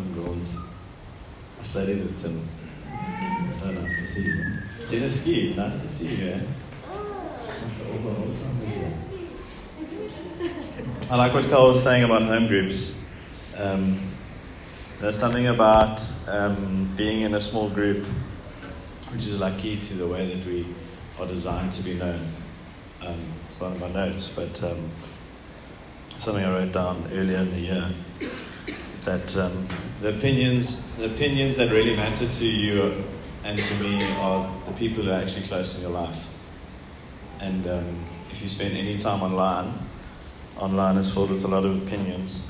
Tim Gould. I studied with Tim. So nice to see you. Jenna nice to see you. Eh? I like what Carl was saying about home groups. Um, there's something about um, being in a small group, which is like key to the way that we are designed to be known. Um, it's not in my notes, but um, something I wrote down earlier in the year that um, the opinions, the opinions that really matter to you and to me are the people who are actually close in your life. And um, if you spend any time online, online is filled with a lot of opinions,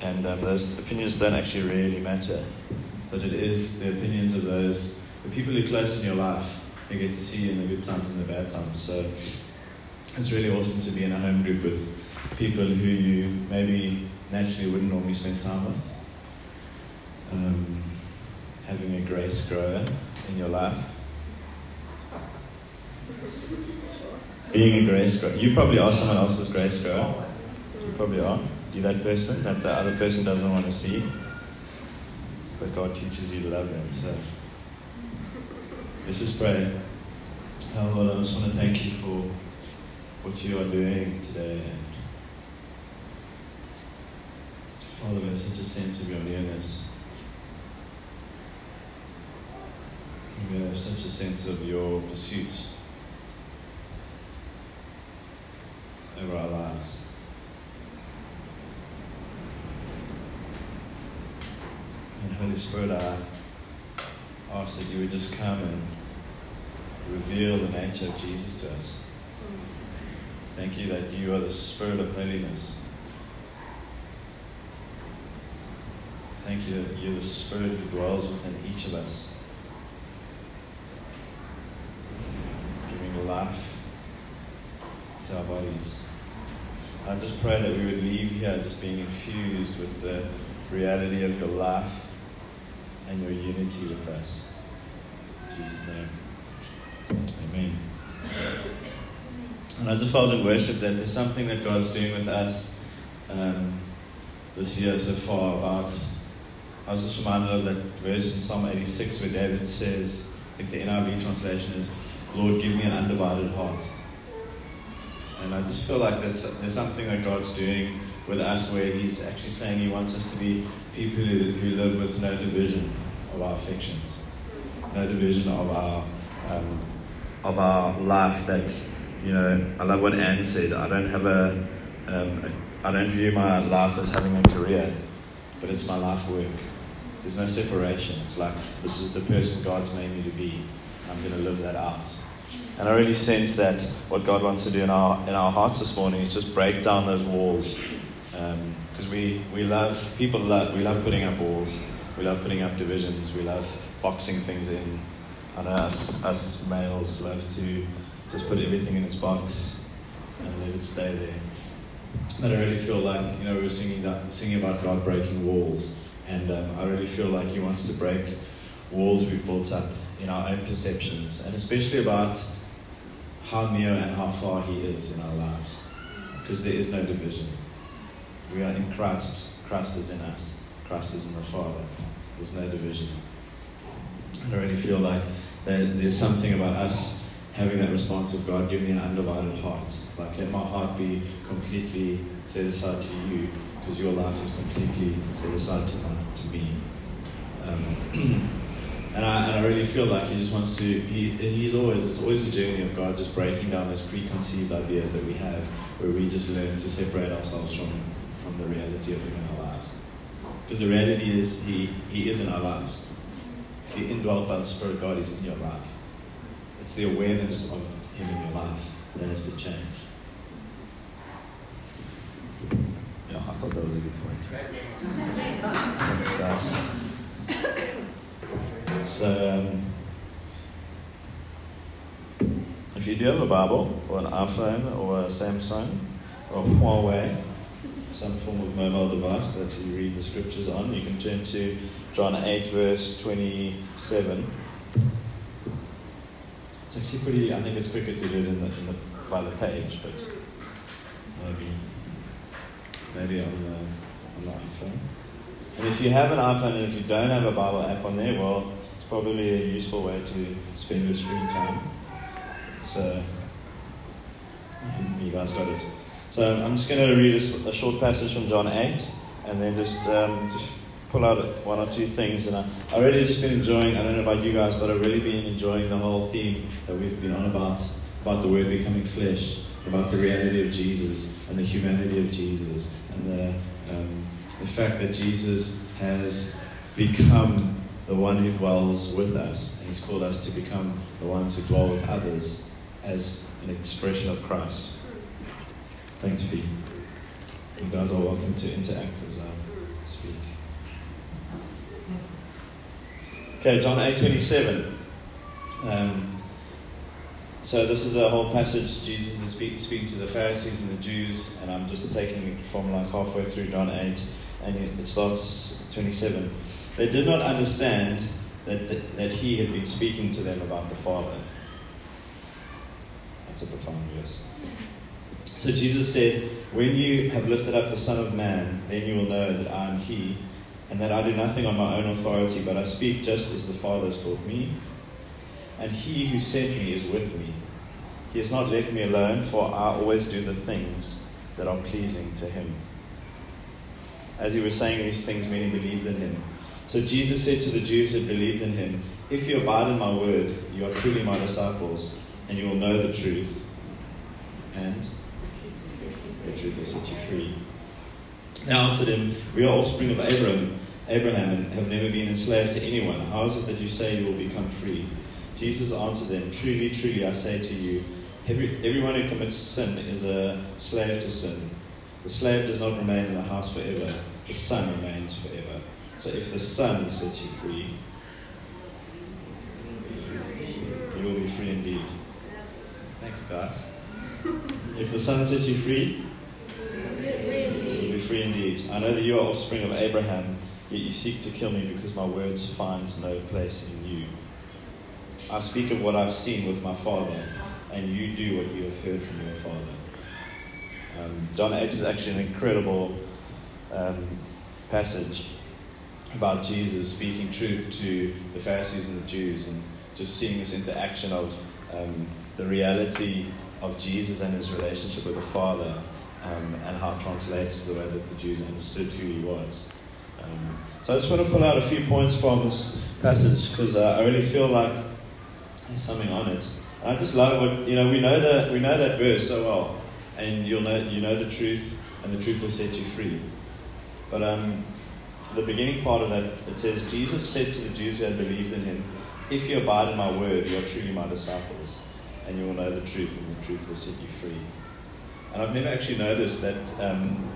and um, those opinions don't actually really matter. But it is the opinions of those, the people who are close in your life, who get to see you in the good times and the bad times. So it's really awesome to be in a home group with people who you maybe naturally wouldn't normally spend time with. Um, having a grace grower in your life. Being a grace grower. You probably are someone else's grace grower. You probably are. You're that person that the other person doesn't want to see. But God teaches you to love them. So let's just pray. Oh Lord, I just want to thank you for what you are doing today. And Father, have such a sense of your nearness. We have such a sense of your pursuits over our lives. And Holy Spirit, I ask that you would just come and reveal the nature of Jesus to us. Thank you that you are the Spirit of holiness. Thank you that you're the Spirit who dwells within each of us. Giving life to our bodies. I just pray that we would leave here just being infused with the reality of your life and your unity with us. In Jesus' name. Amen. And I just felt in worship that there's something that God's doing with us um, this year so far about. I was just reminded of that verse in Psalm 86 where David says, I think the NIV translation is, Lord, give me an undivided heart. And I just feel like that's, there's something that God's doing with us where He's actually saying He wants us to be people who, who live with no division of our affections, no division of our um, of our life. That you know, I love what Anne said. I don't have a, um, a I don't view my life as having a career, but it's my life work. There's no separation. It's like this is the person God's made me to be. I'm going to live that out. And I really sense that what God wants to do in our in our hearts this morning is just break down those walls, because um, we we love people love we love putting up walls, we love putting up divisions, we love boxing things in. And us us males love to just put everything in its box and let it stay there. But I really feel like you know we were singing that, singing about God breaking walls, and um, I really feel like He wants to break walls we've built up in our own perceptions, and especially about how near and how far He is in our lives. Because there is no division. We are in Christ, Christ is in us, Christ is in the Father. There's no division. I really feel like there's something about us having that response of God, give me an undivided heart. Like, let my heart be completely set aside to you, because your life is completely set aside to, my, to me. Um, And I, and I really feel like he just wants to, he, he's always, it's always a journey of God just breaking down those preconceived ideas that we have, where we just learn to separate ourselves from, from the reality of him in our lives. Because the reality is, he, he is in our lives. If you're indwelt by the Spirit of God, he's in your life. It's the awareness of him in your life that has to change. Yeah, I thought that was a good point. Thanks, guys. Um, if you do have a Bible or an iPhone or a Samsung or Huawei, some form of mobile device that you read the scriptures on, you can turn to John 8, verse 27. It's actually pretty, I think it's quicker to do it in the, in the, by the page, but maybe, maybe on the, on the iPhone. And if you have an iPhone and if you don't have a Bible app on there, well, probably a useful way to spend your screen time. So, you guys got it. So I'm just going to read a, a short passage from John 8 and then just, um, just pull out one or two things. And I, I really just been enjoying, I don't know about you guys, but I've really been enjoying the whole theme that we've been on about, about the Word becoming flesh, about the reality of Jesus and the humanity of Jesus and the, um, the fact that Jesus has become the one who dwells with us. And He's called us to become the ones who dwell with others as an expression of Christ. Thanks, Fee. You guys are welcome to interact as I speak. Okay, John 8 27. Um, so, this is a whole passage. Jesus is speaking, speaking to the Pharisees and the Jews, and I'm just taking it from like halfway through John 8, and it starts 27. They did not understand that, that, that he had been speaking to them about the Father. That's a profound verse. So Jesus said, When you have lifted up the Son of Man, then you will know that I am He, and that I do nothing on my own authority, but I speak just as the Father has taught me. And He who sent me is with me. He has not left me alone, for I always do the things that are pleasing to Him. As he was saying these things, many believed in Him. So Jesus said to the Jews that believed in Him, If you abide in my word, you are truly my disciples, and you will know the truth. And the truth will set you free. They answered him, We are offspring of Abraham, Abraham and have never been enslaved to anyone. How is it that you say you will become free? Jesus answered them, Truly, truly, I say to you, every, everyone who commits sin is a slave to sin. The slave does not remain in the house forever, the son remains forever. So if the son sets you free, you will be free indeed. Thanks, guys. If the son sets you free, you'll be free indeed. I know that you are offspring of Abraham, yet you seek to kill me because my words find no place in you. I speak of what I've seen with my father, and you do what you have heard from your father. Um, John 8 is actually an incredible um, passage about Jesus speaking truth to the Pharisees and the Jews, and just seeing this interaction of um, the reality of Jesus and his relationship with the Father, um, and how it translates to the way that the Jews understood who he was. Um, so I just want to pull out a few points from this passage because uh, I really feel like there's something on it. And I just love what you know. We know that we know that verse so well, and you'll know you know the truth, and the truth will set you free. But um, the beginning part of that it says Jesus said to the Jews who had believed in him, "If you abide in my word, you are truly my disciples, and you will know the truth, and the truth will set you free." And I've never actually noticed that um,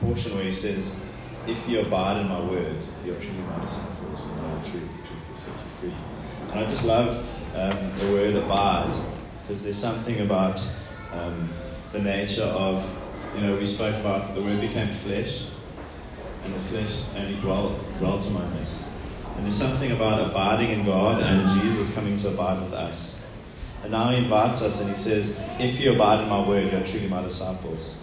portion where he says, "If you abide in my word, you are truly my disciples, and you will know the truth, the truth will set you free." And I just love um, the word abide because there's something about um, the nature of, you know, we spoke about the word became flesh, and the flesh only dwelt, dwelt among us. And there's something about abiding in God and Jesus coming to abide with us. And now he invites us and he says, If you abide in my word, you're truly my disciples.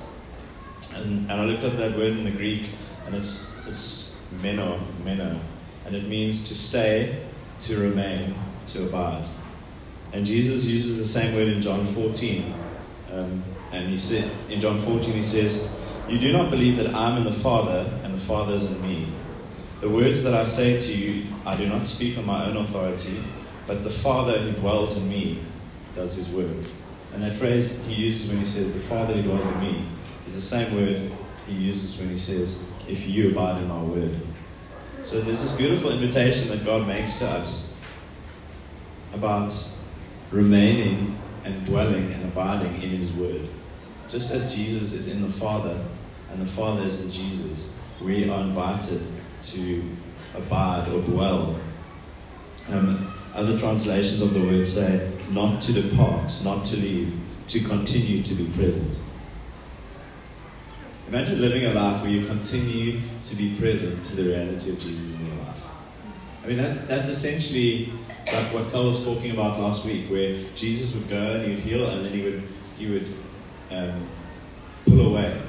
And, and I looked up that word in the Greek, and it's, it's meno, meno. And it means to stay, to remain, to abide. And Jesus uses the same word in John 14. Um, and he said in John 14, he says, You do not believe that I'm in the Father, the is in me. The words that I say to you, I do not speak on my own authority, but the Father who dwells in me does his work. And that phrase he uses when he says, The Father who dwells in me, is the same word he uses when he says, If you abide in my word. So there's this beautiful invitation that God makes to us about remaining and dwelling and abiding in his word. Just as Jesus is in the Father and the Father is in Jesus, we are invited to abide or dwell. Um, other translations of the word say, not to depart, not to leave, to continue to be present. Imagine living a life where you continue to be present to the reality of Jesus in your life. I mean, that's, that's essentially like what Carl was talking about last week, where Jesus would go and he would heal, and then he would, he would um, pull away,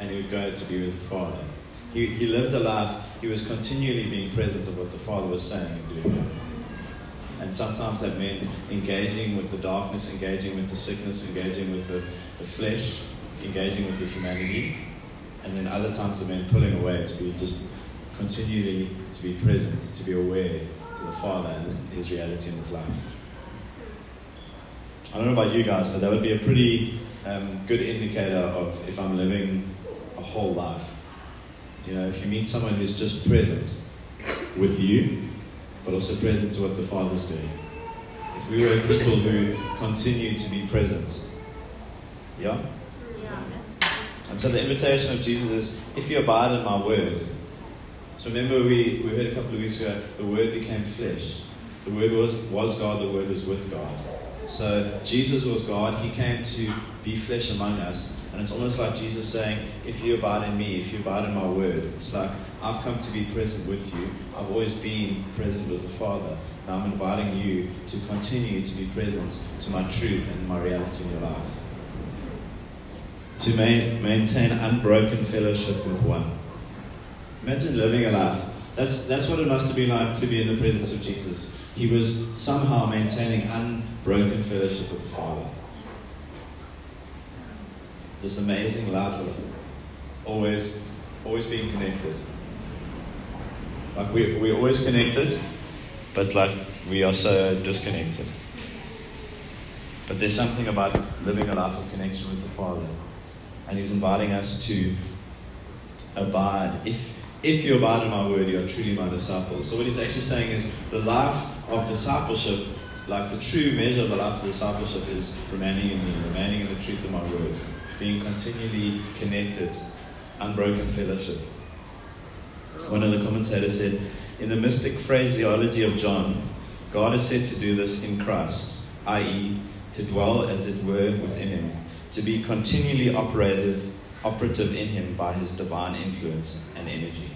and he would go to be with the Father. He, he lived a life, he was continually being present of what the Father was saying and doing. And sometimes that meant engaging with the darkness, engaging with the sickness, engaging with the, the flesh, engaging with the humanity. And then other times it meant pulling away to be just continually to be present, to be aware to the Father and his reality in his life. I don't know about you guys, but that would be a pretty um, good indicator of if I'm living a whole life. You know, if you meet someone who's just present with you, but also present to what the Father's doing. If we were people who continue to be present, yeah? And so the invitation of Jesus is if you abide in my word. So remember, we, we heard a couple of weeks ago, the word became flesh. The word was, was God, the word was with God. So Jesus was God. He came to be flesh among us. And it's almost like Jesus saying, If you abide in me, if you abide in my word, it's like I've come to be present with you. I've always been present with the Father. Now I'm inviting you to continue to be present to my truth and my reality in your life. To ma- maintain unbroken fellowship with one. Imagine living a life. That's, that's what it must have been like to be in the presence of Jesus. He was somehow maintaining unbroken fellowship with the Father. This amazing life of always, always being connected. Like we, we're always connected, but like we are so disconnected. But there's something about living a life of connection with the Father. And He's inviting us to abide. If if you abide in my word, you are truly my disciples. So what he's actually saying is the life of discipleship, like the true measure of the life of discipleship is remaining in me, remaining in the truth of my word, being continually connected, unbroken fellowship. One of the commentators said, in the mystic phraseology of John, God is said to do this in Christ, i.e., to dwell as it were within him, to be continually operative, operative in him by his divine influence and energy.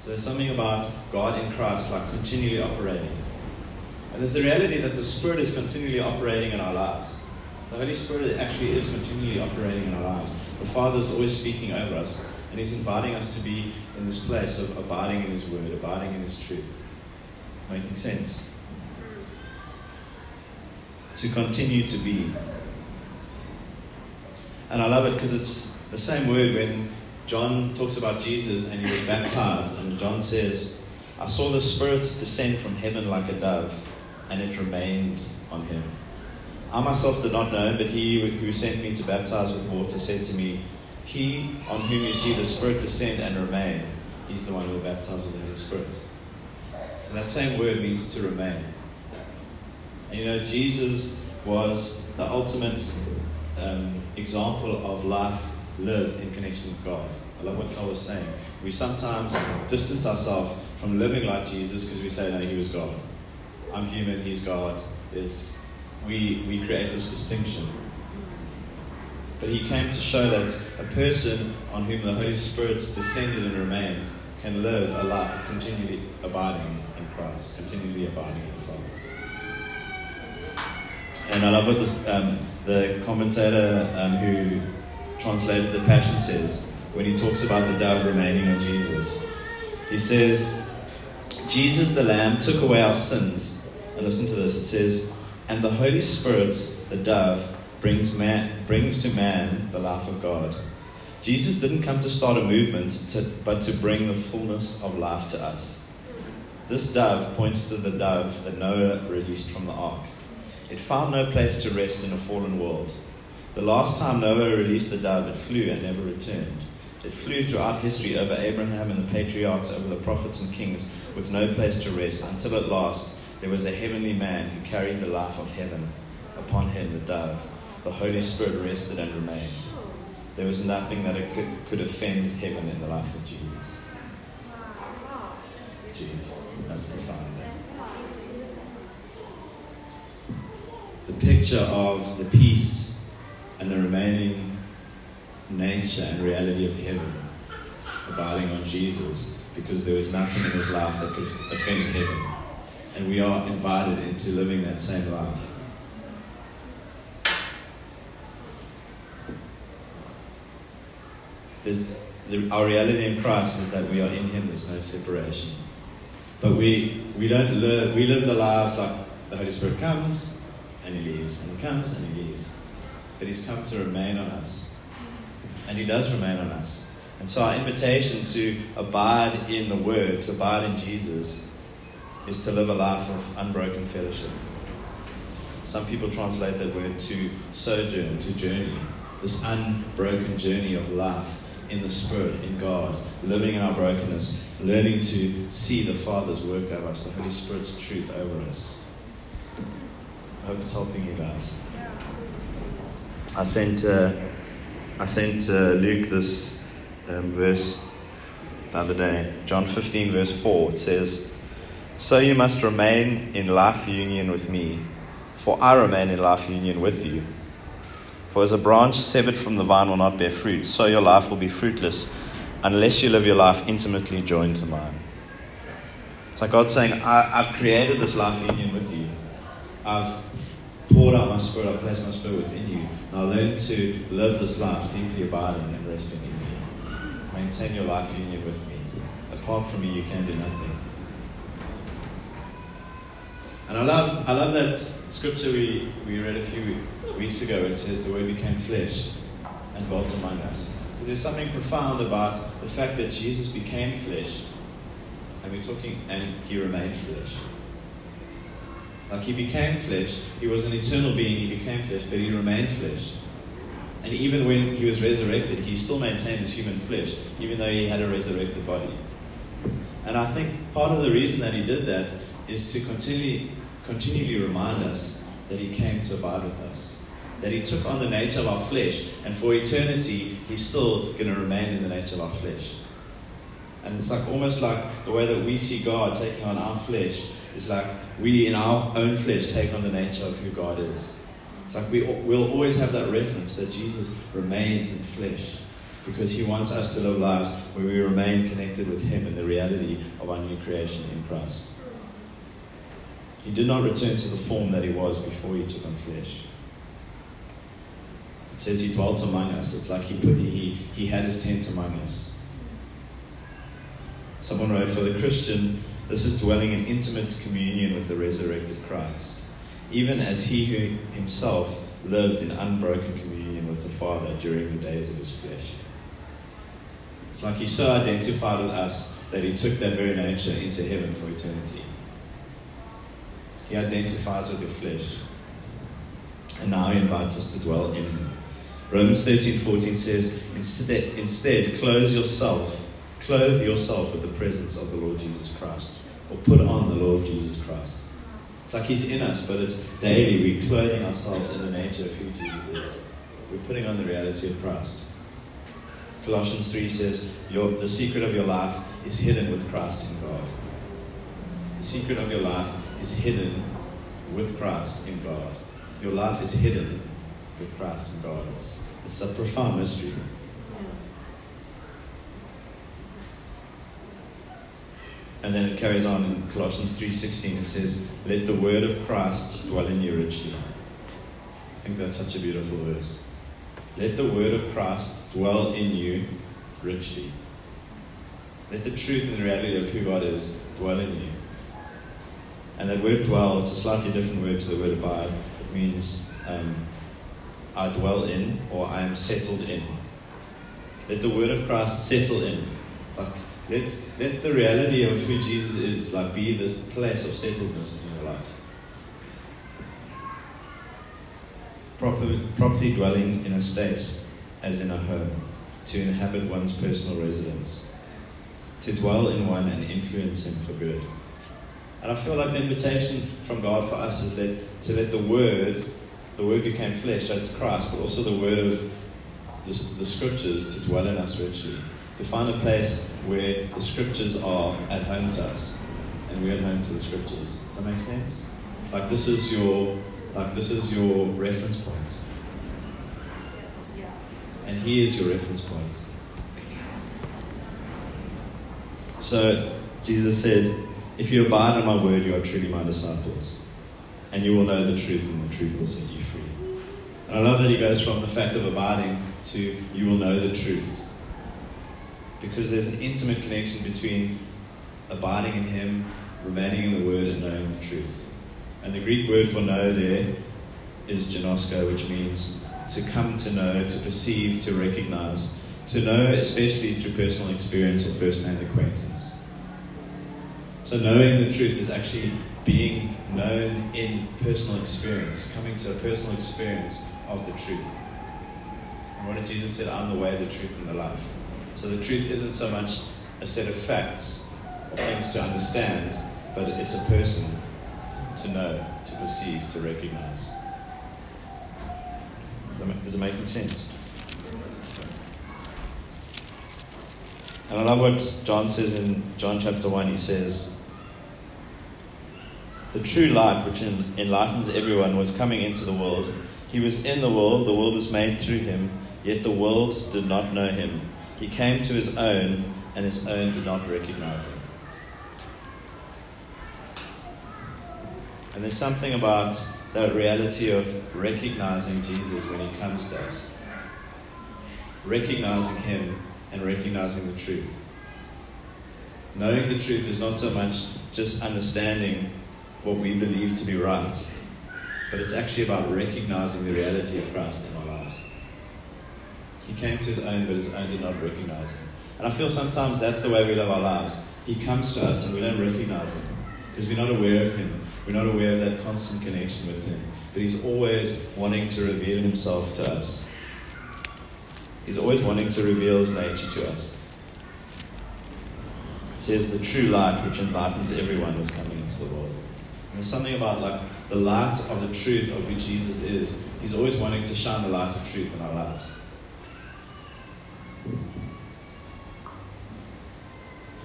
So there's something about God in Christ like continually operating. And there's the reality that the Spirit is continually operating in our lives. The Holy Spirit actually is continually operating in our lives. The Father is always speaking over us, and He's inviting us to be in this place of abiding in His Word, abiding in His truth. Making sense? To continue to be. And I love it because it's the same word when John talks about Jesus and he was baptized, and John says, I saw the Spirit descend from heaven like a dove, and it remained on him. I myself did not know, but he who sent me to baptize with water said to me, He on whom you see the Spirit descend and remain, he's the one who will baptize with the Holy Spirit. So that same word means to remain. And you know, Jesus was the ultimate um, example of life lived in connection with God. I love what Carl was saying. We sometimes distance ourselves from living like Jesus because we say, no, he was God. I'm human, he's God. Is we, we create this distinction. But he came to show that a person on whom the Holy Spirit descended and remained can live a life of continually abiding in Christ, continually abiding in the Father. And I love what this, um, the commentator um, who translated the Passion says when he talks about the dove remaining on Jesus. He says, Jesus the Lamb took away our sins. And listen to this it says, And the Holy Spirit, the dove, brings, man, brings to man the life of God. Jesus didn't come to start a movement, to, but to bring the fullness of life to us. This dove points to the dove that Noah released from the ark. It found no place to rest in a fallen world. The last time Noah released the dove, it flew and never returned. It flew throughout history over Abraham and the patriarchs, over the prophets and kings, with no place to rest, until at last there was a heavenly man who carried the life of heaven. Upon him, the dove, the Holy Spirit rested and remained. There was nothing that could, could offend heaven in the life of Jesus. Jeez, that's profound. The picture of the peace and the remaining nature and reality of heaven abiding on Jesus because there was nothing in his life that could offend heaven. And we are invited into living that same life. The, our reality in Christ is that we are in Him, there's no separation. But we, we don't live, we live the lives like the Holy Spirit comes and He leaves, and He comes and He leaves. But He's come to remain on us. And He does remain on us. And so our invitation to abide in the Word, to abide in Jesus, is to live a life of unbroken fellowship. Some people translate that word to sojourn, to journey, this unbroken journey of life in the Spirit, in God, living in our brokenness, learning to see the Father's work over us, the Holy Spirit's truth over us. I hope it's helping you guys. I sent, uh, I sent uh, Luke this um, verse the other day, John 15, verse 4. It says, So you must remain in life union with me, for I remain in life union with you. For as a branch severed from the vine will not bear fruit, so your life will be fruitless unless you live your life intimately joined to mine. It's like God saying, I, have created this life union with you. I've poured out my spirit, I've placed my spirit within you. Now learn to live this life deeply abiding and resting in me. Maintain your life union with me. Apart from me, you can do nothing. And I love, I love that scripture we, we read a few weeks ago. It says the word became flesh and dwelt among us. Because there's something profound about the fact that Jesus became flesh. And we're talking, and he remained flesh. Like he became flesh, he was an eternal being, he became flesh, but he remained flesh. And even when he was resurrected, he still maintained his human flesh, even though he had a resurrected body. And I think part of the reason that he did that is to continually continually remind us that He came to abide with us. That He took on the nature of our flesh, and for eternity, He's still going to remain in the nature of our flesh. And it's like almost like the way that we see God taking on our flesh is like we in our own flesh take on the nature of who God is. It's like we, we'll always have that reference that Jesus remains in flesh because he wants us to live lives where we remain connected with him in the reality of our new creation in Christ. He did not return to the form that he was before he took on flesh. It says he dwelt among us. It's like he, put, he, he had his tent among us. Someone wrote, For the Christian, this is dwelling in intimate communion with the resurrected Christ, even as he who himself lived in unbroken communion with the Father during the days of his flesh. It's like he so identified with us that he took that very nature into heaven for eternity. He identifies with your flesh. And now he invites us to dwell in him. Romans 13 14 says, instead, instead, clothe yourself, clothe yourself with the presence of the Lord Jesus Christ, or put on the Lord Jesus Christ. It's like he's in us, but it's daily we're clothing ourselves in the nature of who Jesus is. We're putting on the reality of Christ. Colossians 3 says, The secret of your life is hidden with Christ in God. The secret of your life is hidden with Christ in God. Your life is hidden with Christ in God. It's, it's a profound mystery. And then it carries on in Colossians 3:16 it says, "Let the word of Christ dwell in you richly." I think that's such a beautiful verse. Let the word of Christ dwell in you richly. Let the truth and the reality of who God is dwell in you. And that word dwell, it's a slightly different word to the word abide. It means um, I dwell in or I am settled in. Let the word of Christ settle in. Like let let the reality of who Jesus is like be this place of settledness in your life. Proper, properly dwelling in a state as in a home, to inhabit one's personal residence, to dwell in one and influence him for good. And I feel like the invitation from God for us is that to let the Word, the Word became flesh, that's Christ, but also the Word of the, the Scriptures to dwell in us richly. To find a place where the Scriptures are at home to us, and we're at home to the Scriptures. Does that make sense? Like this is your, like this is your reference point, and He is your reference point. So Jesus said, if you abide in my word, you are truly my disciples. And you will know the truth, and the truth will set you free. And I love that he goes from the fact of abiding to you will know the truth. because there's an intimate connection between abiding in Him, remaining in the Word, and knowing the truth. And the Greek word for know there is genosko, which means to come to know, to perceive, to recognize. To know, especially through personal experience or first hand acquaintance. So, knowing the truth is actually being known in personal experience, coming to a personal experience of the truth. And what did Jesus say? I'm the way, the truth, and the life. So the truth isn't so much a set of facts or things to understand, but it's a person to know, to perceive, to recognize. Is it making sense? And I love what John says in John chapter 1. He says, The true light which enlightens everyone was coming into the world. He was in the world, the world was made through him, yet the world did not know him. He came to his own, and his own did not recognize him. And there's something about that reality of recognizing Jesus when he comes to us. Recognizing him and recognizing the truth. Knowing the truth is not so much just understanding what we believe to be right, but it's actually about recognizing the reality of Christ in our lives. He came to his own, but his own did not recognize him. And I feel sometimes that's the way we live our lives. He comes to us and we don't recognize him because we're not aware of him. We're not aware of that constant connection with him. But he's always wanting to reveal himself to us. He's always wanting to reveal his nature to us. It says the true light which enlightens everyone is coming into the world. There's something about like the light of the truth of who Jesus is. He's always wanting to shine the light of truth in our lives.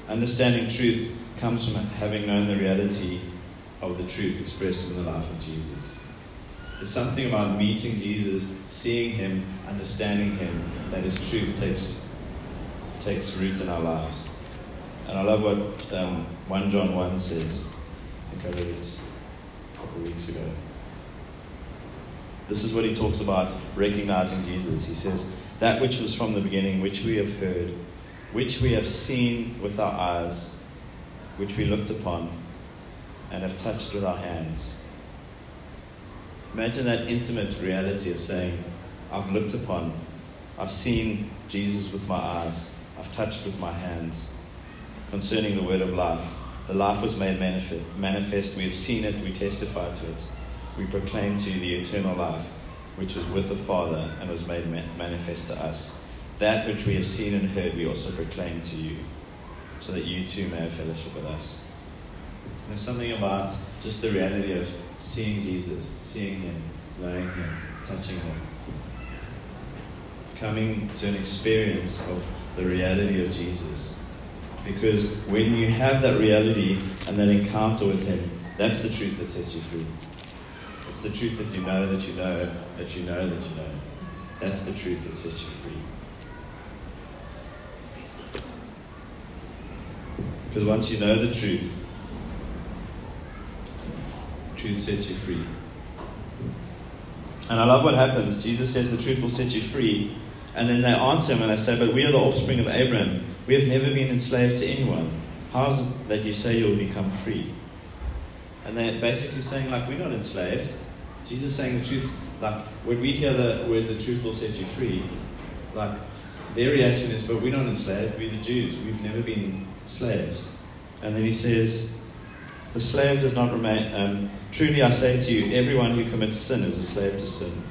Understanding truth comes from having known the reality of the truth expressed in the life of Jesus. There's something about meeting Jesus, seeing him, understanding him, that his truth takes, takes root in our lives. And I love what um, 1 John 1 says. Think I read it a couple weeks ago. This is what he talks about recognizing Jesus. He says, That which was from the beginning, which we have heard, which we have seen with our eyes, which we looked upon and have touched with our hands. Imagine that intimate reality of saying, I've looked upon, I've seen Jesus with my eyes, I've touched with my hands. Concerning the word of life, the life was made manifest. We have seen it, we testify to it. We proclaim to you the eternal life, which was with the Father and was made manifest to us. That which we have seen and heard, we also proclaim to you, so that you too may have fellowship with us. There's something about just the reality of seeing Jesus, seeing Him, knowing Him, touching Him, coming to an experience of the reality of Jesus. Because when you have that reality and that encounter with Him, that's the truth that sets you free. It's the truth that you know that you know that you know that you know. That's the truth that sets you free. Because once you know the truth, truth sets you free. And I love what happens. Jesus says the truth will set you free. And then they answer him and they say, But we are the offspring of Abraham. We have never been enslaved to anyone. How is it that you say you'll become free? And they're basically saying, like, we're not enslaved. Jesus is saying the truth, like, when we hear the words, the truth will set you free, like, their reaction is, but we're not enslaved, we're the Jews. We've never been slaves. And then he says, the slave does not remain. Um, Truly I say to you, everyone who commits sin is a slave to sin.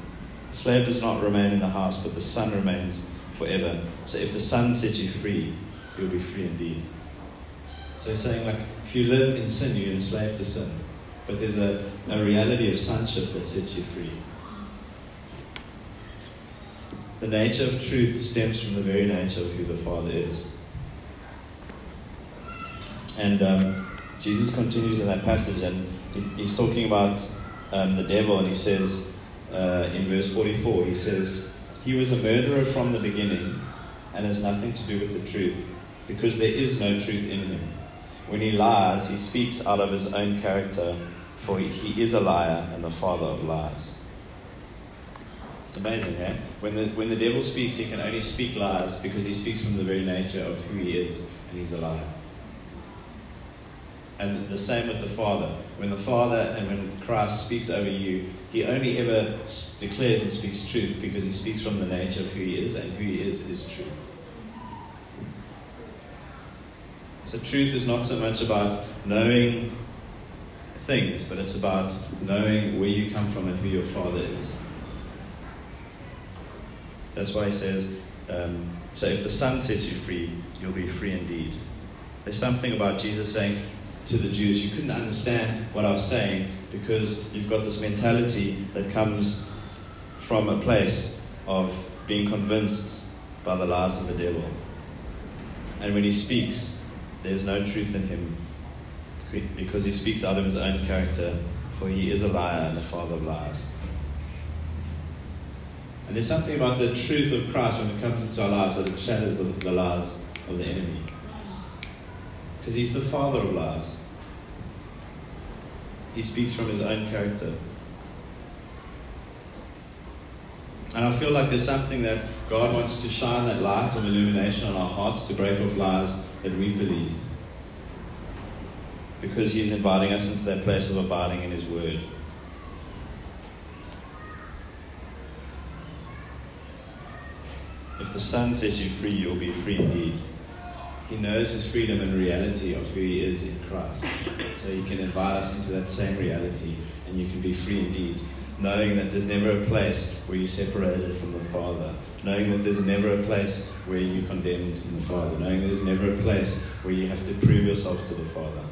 The slave does not remain in the house, but the son remains forever. So if the son sets you free, you'll be free indeed. So saying, like, if you live in sin, you're enslaved to sin. But there's a, a reality of sonship that sets you free. The nature of truth stems from the very nature of who the Father is. And um, Jesus continues in that passage, and he's talking about um, the devil, and he says uh, in verse 44, he says, He was a murderer from the beginning and has nothing to do with the truth, because there is no truth in him. When he lies, he speaks out of his own character, for he is a liar and the father of lies. It's amazing, eh? When the, when the devil speaks, he can only speak lies because he speaks from the very nature of who he is, and he's a liar. And the same with the Father. When the Father and when Christ speaks over you, he only ever declares and speaks truth because he speaks from the nature of who he is, and who he is is truth. So, truth is not so much about knowing things, but it's about knowing where you come from and who your Father is. That's why he says, um, So if the Son sets you free, you'll be free indeed. There's something about Jesus saying to the Jews, You couldn't understand what I was saying because you've got this mentality that comes from a place of being convinced by the lies of the devil. And when he speaks, there's no truth in him because he speaks out of his own character, for he is a liar and the father of lies. And there's something about the truth of Christ when it comes into our lives that it shatters the, the lies of the enemy. Because he's the father of lies. He speaks from his own character. And I feel like there's something that God wants to shine that light of illumination on our hearts to break off lies that we've believed. Because He is inviting us into that place of abiding in His Word. If the Son sets you free, you'll be free indeed. He knows his freedom and reality of who he is in Christ. So he can invite us into that same reality, and you can be free indeed knowing that there's never a place where you're separated from the Father, knowing that there's never a place where you're condemned in the Father, knowing there's never a place where you have to prove yourself to the Father.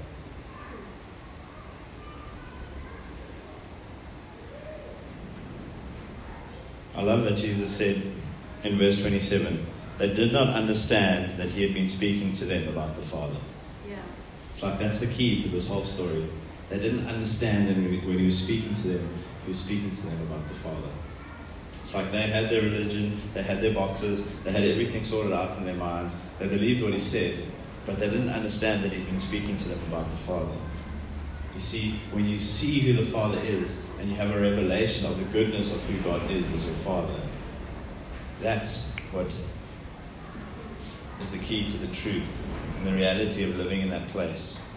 I love that Jesus said in verse 27 they did not understand that he had been speaking to them about the Father. Yeah. It's like that's the key to this whole story. They didn't understand when he was speaking to them he was speaking to them about the Father. It's like they had their religion, they had their boxes, they had everything sorted out in their minds. They believed what he said, but they didn't understand that he'd been speaking to them about the Father. You see, when you see who the Father is and you have a revelation of the goodness of who God is as your Father, that's what is the key to the truth and the reality of living in that place,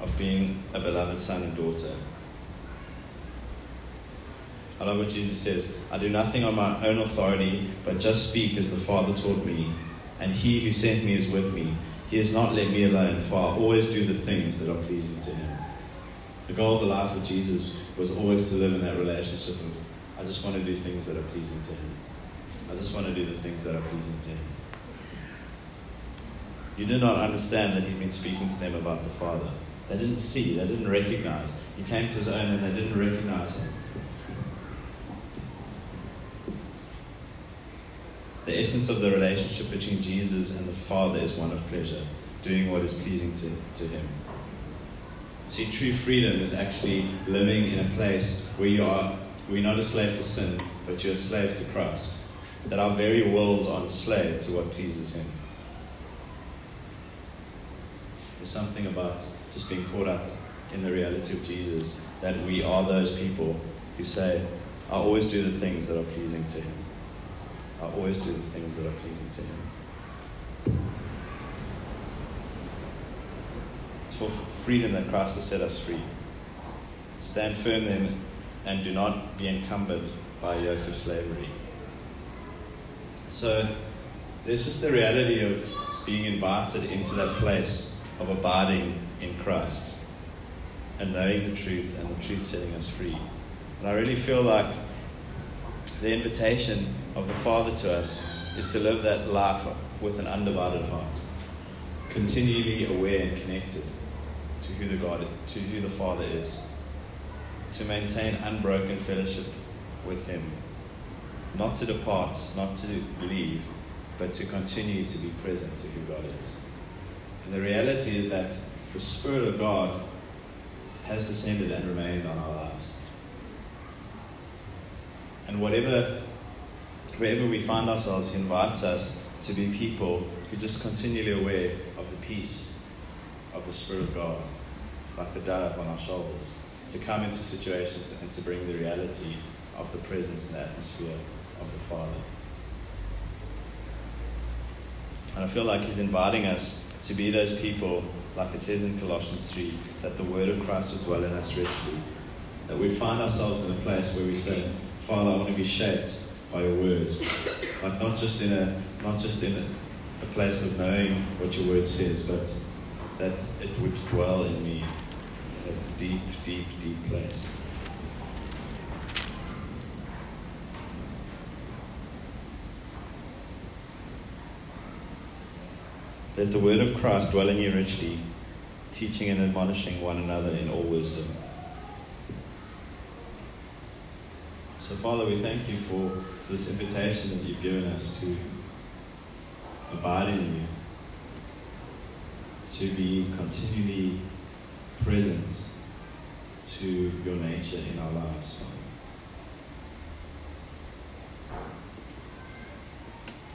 of being a beloved son and daughter. I love what Jesus says I do nothing on my own authority, but just speak as the Father taught me, and he who sent me is with me. He has not let me alone, for I always do the things that are pleasing to him. The goal of the life of Jesus was always to live in that relationship of, I just want to do things that are pleasing to him. I just want to do the things that are pleasing to him. You did not understand that he'd been speaking to them about the Father. They didn't see, they didn't recognize. He came to his own and they didn't recognize him. The essence of the relationship between Jesus and the Father is one of pleasure, doing what is pleasing to, to Him. See, true freedom is actually living in a place where you are, you're not a slave to sin, but you're a slave to Christ. That our very wills are enslaved to what pleases Him. There's something about just being caught up in the reality of Jesus that we are those people who say, I always do the things that are pleasing to Him. I always do the things that are pleasing to Him. It's for freedom that Christ has set us free. Stand firm then and do not be encumbered by a yoke of slavery. So there's just the reality of being invited into that place of abiding in Christ and knowing the truth and the truth setting us free. And I really feel like the invitation of the Father to us is to live that life with an undivided heart, continually aware and connected to who the God, to who the Father is, to maintain unbroken fellowship with Him, not to depart, not to leave, but to continue to be present to who God is. And the reality is that the Spirit of God has descended and remained on our lives. And whatever wherever we find ourselves, He invites us to be people who just continually aware of the peace of the Spirit of God, like the dove on our shoulders, to come into situations and to bring the reality of the presence and atmosphere of the Father. And I feel like He's inviting us to be those people, like it says in Colossians 3, that the Word of Christ would dwell in us richly. That we'd find ourselves in a place where we say, Father, I want to be shaped by your word. Like not just in a not just in a, a place of knowing what your word says, but that it would dwell in me. A deep, deep, deep place. Let the word of Christ dwell in you richly, teaching and admonishing one another in all wisdom. So, Father, we thank you for this invitation that you've given us to abide in you, to be continually present to your nature in our lives, Father.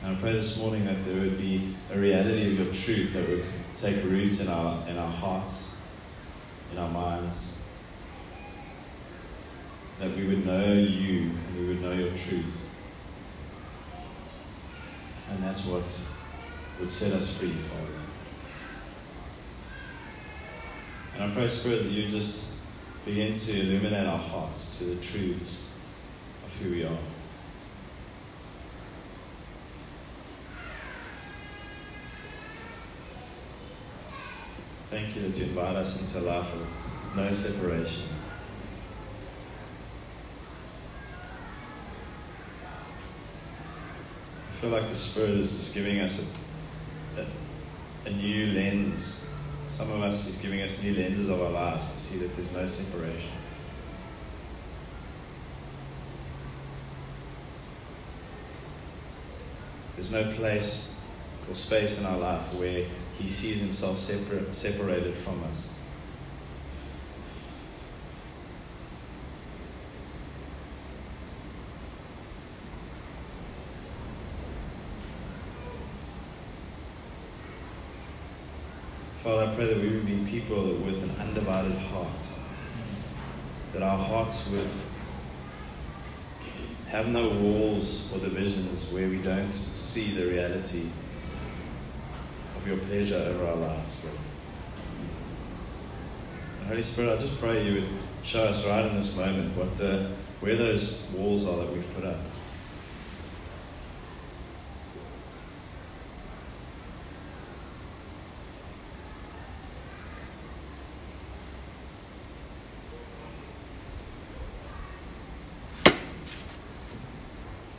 And I pray this morning that there would be a reality of your truth that would take root in our, in our hearts, in our minds. That we would know you and we would know your truth. And that's what would set us free, Father. And I pray, Spirit, that you just begin to illuminate our hearts to the truths of who we are. Thank you that you invite us into a life of no separation. I feel like the Spirit is just giving us a, a, a new lens. Some of us is giving us new lenses of our lives to see that there's no separation. There's no place or space in our life where he sees himself separate, separated from us. Father, I pray that we would be people with an undivided heart. That our hearts would have no walls or divisions where we don't see the reality of your pleasure over our lives, Lord. And Holy Spirit, I just pray you would show us right in this moment what the where those walls are that we've put up.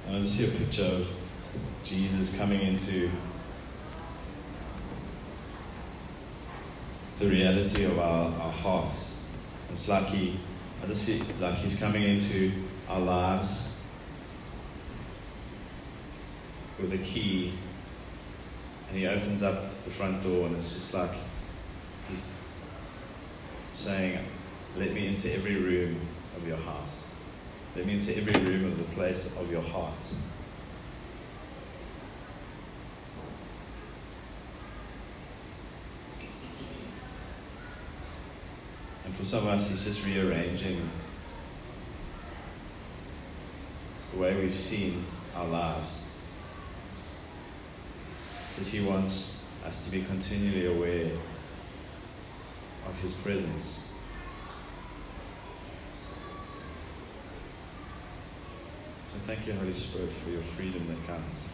I just see a picture of Jesus coming into the reality of our, our hearts. It's like he, I just see like he's coming into our lives with a key, and he opens up the front door, and it's just like he's saying, "Let me into every room of your house. Let me into every room of the place of your heart." For some of us, it's just rearranging the way we've seen our lives. Because He wants us to be continually aware of His presence. So thank you, Holy Spirit, for your freedom that comes.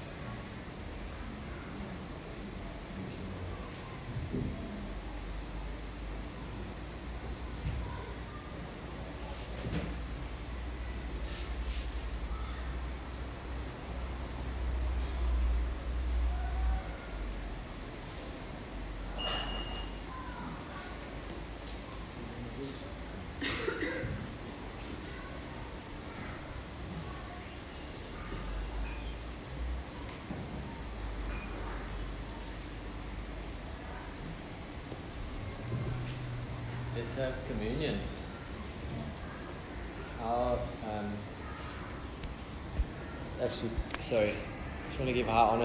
Thank you. Let's have communion. How, um, actually, sorry, just want to give high honor to